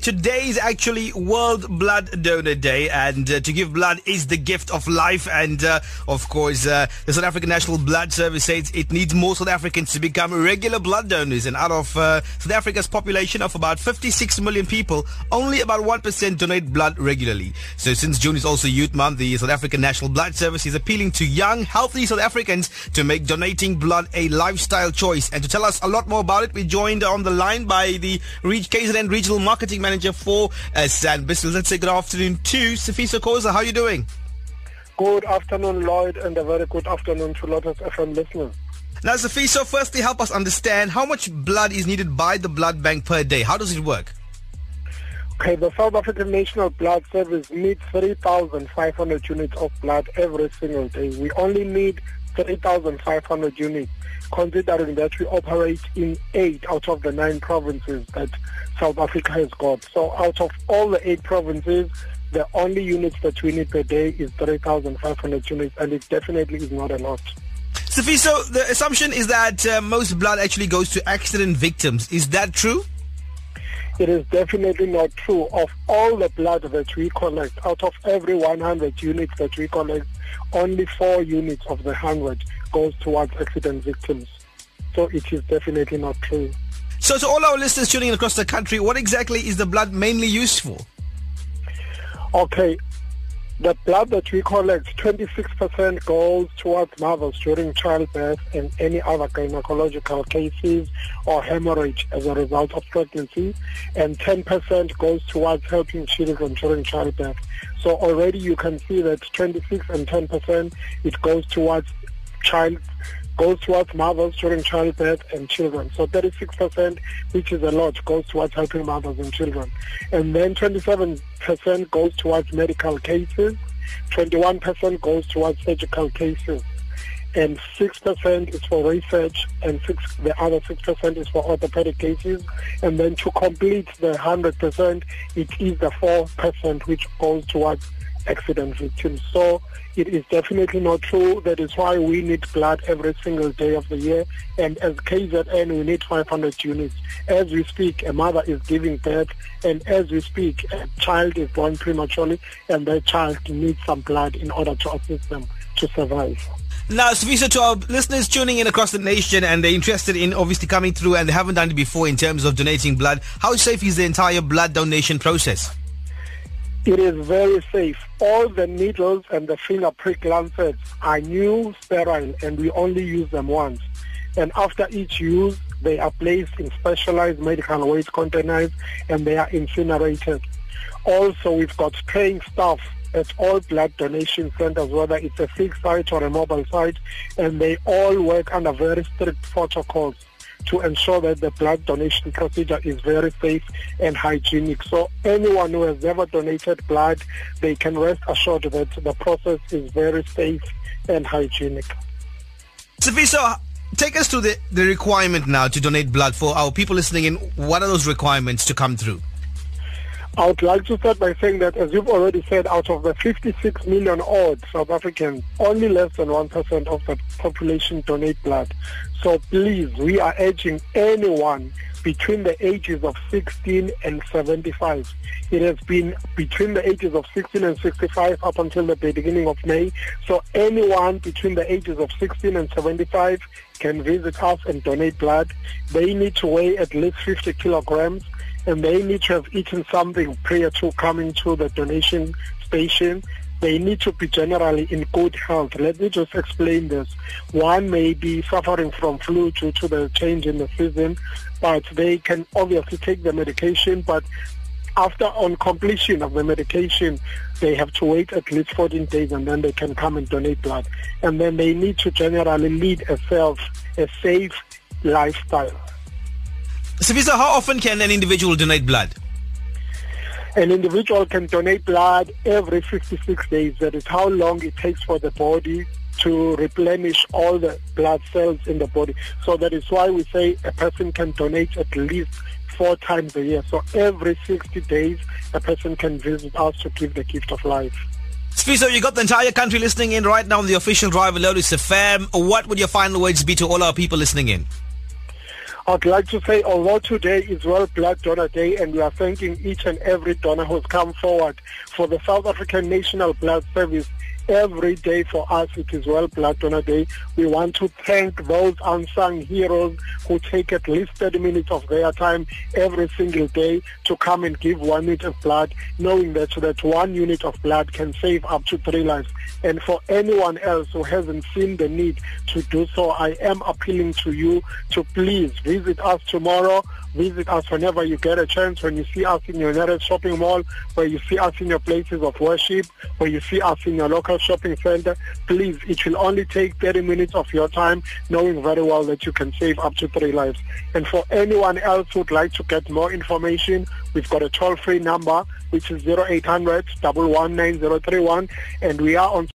Today is actually World Blood Donor Day, and uh, to give blood is the gift of life. And uh, of course, uh, the South African National Blood Service says it needs more South Africans to become regular blood donors. And out of uh, South Africa's population of about 56 million people, only about 1% donate blood regularly. So, since June is also Youth Month, the South African National Blood Service is appealing to young, healthy South Africans to make donating blood a lifestyle choice. And to tell us a lot more about it, we joined on the line by the KZN Regional Marketing Manager for uh, SANBS. Let's say good afternoon to Sifiso Khoza. How are you doing? Good afternoon, Lloyd, and a very good afternoon to Lotus FM listeners. Now, Sifiso, firstly, help us understand how much blood is needed by the blood bank per day. How does it work? Okay, the South African National Blood Service needs 3,500 units of blood every single day. We only need 3,500 units, considering that we operate in eight out of the nine provinces that South Africa has got. So out of all the eight provinces, the only units that we need per day is 3,500 units, and it definitely is not a lot. Sifiso, the assumption is that uh, most blood actually goes to accident victims. Is that true? It is definitely not true. Of all the blood that we collect, out of every 100 units that we collect, only four units of the 100 goes towards accident victims. So it is definitely not true. So, to all our listeners tuning in across the country, what exactly is the blood mainly used for? Okay, the blood that we collect, 26% goes towards mothers during childbirth and any other gynecological cases or hemorrhage as a result of pregnancy, and 10% goes towards helping children during childbirth. So already you can see that 26 and 10% it goes towards child goes towards mothers during childbirth and children. So 36%, which is a lot, goes towards helping mothers and children. And then 27% goes towards medical cases, 21% goes towards surgical cases, and 6% is for research, and six, the other 6% is for orthopedic cases. And then to complete the 100%, it is the 4% which goes towards accident victims. So it is definitely not true. That is why we need blood every single day of the year. And as KZN, we need 500 units. As we speak, a mother is giving birth, and as we speak, a child is born prematurely, and that child needs some blood in order to assist them to survive. Now, Sifiso, to our listeners tuning in across the nation and they're interested in obviously coming through and they haven't done it before in terms of donating blood, how safe is the entire blood donation process? It is very safe. All the needles and the finger prick lancets are new, sterile, and we only use them once. And after each use, they are placed in specialized medical waste containers and they are incinerated. Also, we've got trained staff at all blood donation centers, whether it's a fixed site or a mobile site, and they all work under very strict protocols to ensure that the blood donation procedure is very safe and hygienic. So anyone who has ever donated blood, they can rest assured that the process is very safe and hygienic. Sifiso, take us to the, the requirement now to donate blood for our people listening in. What are those requirements to come through? I would like to start by saying that, as you've already said, out of the 56 million odd South Africans, only less than 1% of the population donate blood. So please, we are urging anyone between the ages of 16 and 75. It has been between the ages of 16 and 65 up until the beginning of May. So anyone between the ages of 16 and 75 can visit us and donate blood. They need to weigh at least 50 kilograms and they need to have eaten something prior to coming to the donation station. They need to be generally in good health. Let me just explain this. One may be suffering from flu due to the change in the season, but they can obviously take the medication, but after on completion of the medication, they have to wait at least 14 days and then they can come and donate blood. And then they need to generally lead a self, a safe lifestyle. Sifiso, how often can an individual donate blood? An individual can donate blood every 56 days. That is how long it takes for the body to replenish all the blood cells in the body. So that is why we say a person can donate at least four times a year. So every 60 days, a person can visit us to give the gift of life. Sifiso, you got the entire country listening in right now on the official drive of Lotus FM. What would your final words be to all our people listening in? I'd like to say, although today is World Blood Donor Day and we are thanking each and every donor who's come forward for the South African National Blood Service every day for us it is World Blood Donor Day. We want to thank those unsung heroes who take at least 30 minutes of their time every single day to come and give one unit of blood, knowing that that one unit of blood can save up to three lives. And for anyone else who hasn't seen the need to do so, I am appealing to you to please visit us tomorrow Visit us whenever you get a chance, when you see us in your nearest shopping mall, where you see us in your places of worship, where you see us in your local shopping center. Please, it will only take 30 minutes of your time, knowing very well that you can save up to three lives. And for anyone else who'd like to get more information, we've got a toll-free number, which is 0800 119 and we are on